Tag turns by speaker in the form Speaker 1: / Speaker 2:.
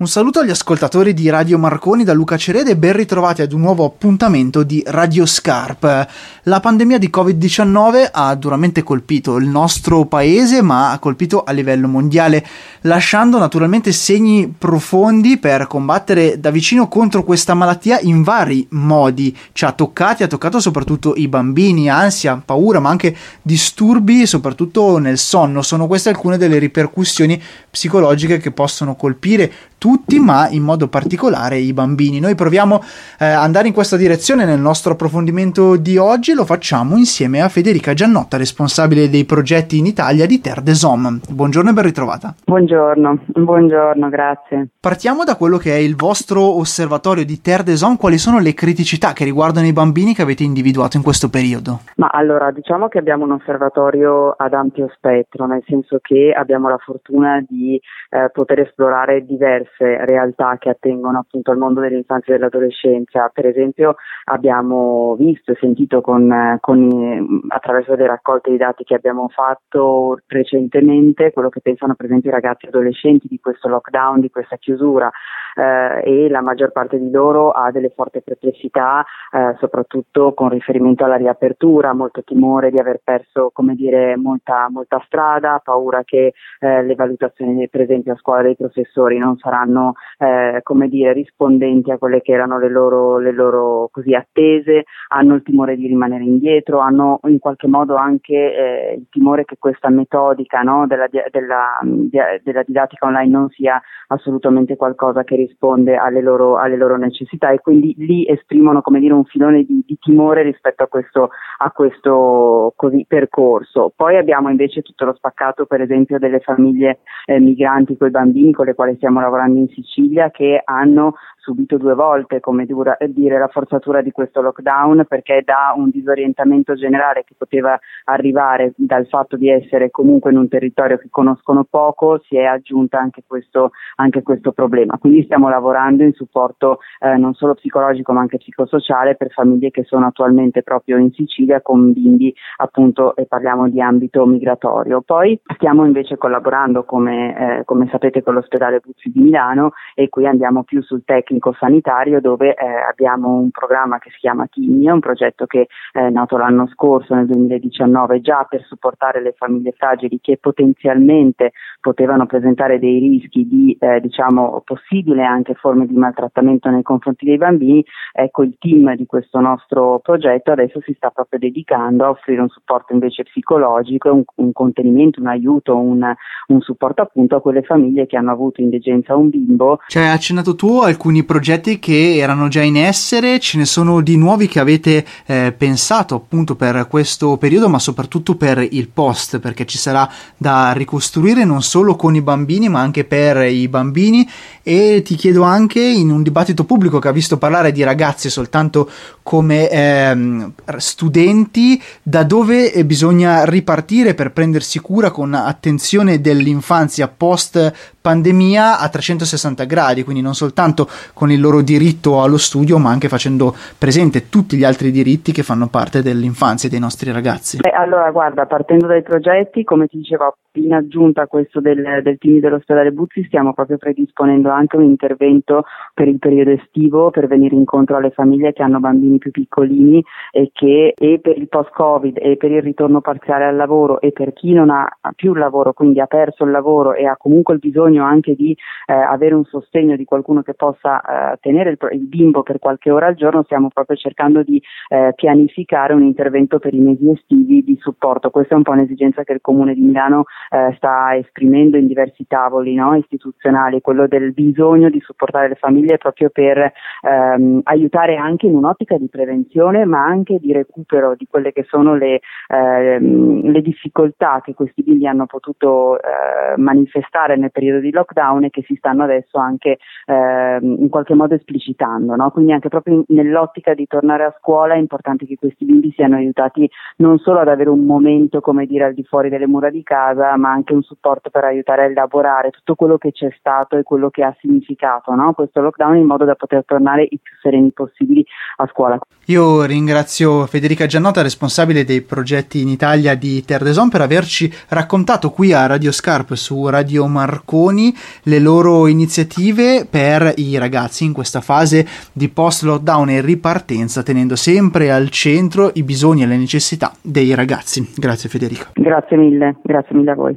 Speaker 1: Un saluto agli ascoltatori di Radio Marconi da Luca Cerede e ben ritrovati ad un nuovo appuntamento di Radio Scarp. La pandemia di Covid-19 ha duramente colpito il nostro paese, ma ha colpito a livello mondiale, lasciando naturalmente segni profondi per combattere da vicino contro questa malattia in vari modi. Ci ha toccati, ha toccato soprattutto i bambini, ansia, paura, ma anche disturbi, soprattutto nel sonno. Sono queste alcune delle ripercussioni psicologiche che possono colpire tutti, ma in modo particolare i bambini. Noi proviamo ad eh, andare in questa direzione nel nostro approfondimento di oggi, lo facciamo insieme a Federica Giannotta, responsabile dei progetti in Italia di Terre des Hommes. Buongiorno e ben ritrovata.
Speaker 2: Buongiorno, buongiorno, grazie.
Speaker 1: Partiamo da quello che è il vostro osservatorio di Terre des Hommes, quali sono le criticità che riguardano i bambini che avete individuato in questo periodo?
Speaker 2: Ma allora, diciamo che abbiamo un osservatorio ad ampio spettro, nel senso che abbiamo la fortuna di eh, poter esplorare diversi diverse realtà che attengono appunto al mondo dell'infanzia e dell'adolescenza. Per esempio abbiamo visto e sentito con, con, attraverso le raccolte di dati che abbiamo fatto recentemente quello che pensano per esempio i ragazzi adolescenti di questo lockdown, di questa chiusura eh, e la maggior parte di loro ha delle forti perplessità eh, soprattutto con riferimento alla riapertura, molto timore di aver perso come dire molta, molta strada, paura che eh, le valutazioni per esempio a scuola dei professori non saranno saranno eh, come dire, rispondenti a quelle che erano le loro, le loro così, attese, hanno il timore di rimanere indietro, hanno in qualche modo anche eh, il timore che questa metodica no, della, della, della, didattica online non sia assolutamente qualcosa che risponde alle loro, alle loro necessità e quindi lì esprimono come dire, un filone di, di timore rispetto a questo, a questo così, percorso. Poi abbiamo invece tutto lo spaccato per esempio delle famiglie eh, migranti con i bambini con le quali stiamo lavorando lavorando in Sicilia che hanno subito due volte, come dura, dire, la forzatura di questo lockdown perché da un disorientamento generale che poteva arrivare dal fatto di essere comunque in un territorio che conoscono poco si è aggiunta anche questo, anche questo problema. Quindi stiamo lavorando in supporto eh, non solo psicologico ma anche psicosociale per famiglie che sono attualmente proprio in Sicilia con bimbi appunto e parliamo di ambito migratorio. Poi stiamo invece collaborando come, eh, come sapete con l'ospedale Buzzi di Milano e qui andiamo più sul tecnico sanitario dove eh, abbiamo un programma che si chiama Timmy, un progetto che è nato l'anno scorso nel 2019 già per supportare le famiglie fragili che potenzialmente potevano presentare dei rischi di eh, diciamo possibile anche forme di maltrattamento nei confronti dei bambini. Ecco il team di questo nostro progetto adesso si sta proprio dedicando a offrire un supporto invece psicologico, un, un contenimento, un aiuto, un, un supporto appunto a quelle famiglie che hanno avuto indigenza un bimbo.
Speaker 1: Cioè, hai accennato tu alcuni progetti che erano già in essere, ce ne sono di nuovi che avete eh, pensato appunto per questo periodo, ma soprattutto per il post, perché ci sarà da ricostruire non solo con i bambini, ma anche per i bambini. E ti chiedo anche in un dibattito pubblico che ha visto parlare di ragazzi soltanto come ehm, studenti, da dove bisogna ripartire per prendersi cura con attenzione dell'infanzia post pandemia a 360 gradi, quindi non soltanto con il loro diritto allo studio, ma anche facendo presente tutti gli altri diritti che fanno parte dell'infanzia dei nostri ragazzi.
Speaker 2: Beh, allora, guarda, partendo dai progetti, come ti dicevo, in aggiunta a questo del, del team dell'ospedale Buzzi, stiamo proprio predisponendo anche un intervento per il periodo estivo per venire incontro alle famiglie che hanno bambini più piccolini e che e per il post-Covid e per il ritorno parziale al lavoro e per chi non ha più lavoro, quindi ha perso il lavoro e ha comunque il bisogno anche di eh, avere un sostegno di qualcuno che possa eh, tenere il, il, bimbo per qualche ora al giorno, stiamo proprio cercando di eh, pianificare un intervento per i mesi estivi di supporto. Questa è un po' un'esigenza che il Comune di Milano eh, sta esprimendo in diversi tavoli no, istituzionali, quello del bisogno di supportare le famiglie proprio per ehm, aiutare anche in un'ottica di prevenzione ma anche di recupero di quelle che sono le, ehm, le difficoltà che questi bimbi hanno potuto eh, manifestare nel periodo di lockdown e che si stanno adesso anche ehm, in qualche modo esplicitando. No? Quindi anche proprio in, nell'ottica di tornare a scuola è importante che questi bimbi siano aiutati non solo ad avere un momento come dire al di fuori delle mura di casa ma anche un supporto per aiutare a elaborare tutto quello che c'è stato e quello che ha significato no? questo lockdown in modo da poter tornare i più sereni possibili a scuola.
Speaker 1: Io ringrazio Federica Giannota, responsabile dei progetti in Italia di Terdeson, per averci raccontato qui a Radio Scarp su Radio Marconi Marconi le loro iniziative per i ragazzi in questa fase di post lockdown e ripartenza, tenendo sempre al centro i bisogni e le necessità dei ragazzi. Grazie Federica.
Speaker 2: Grazie mille, grazie mille a voi.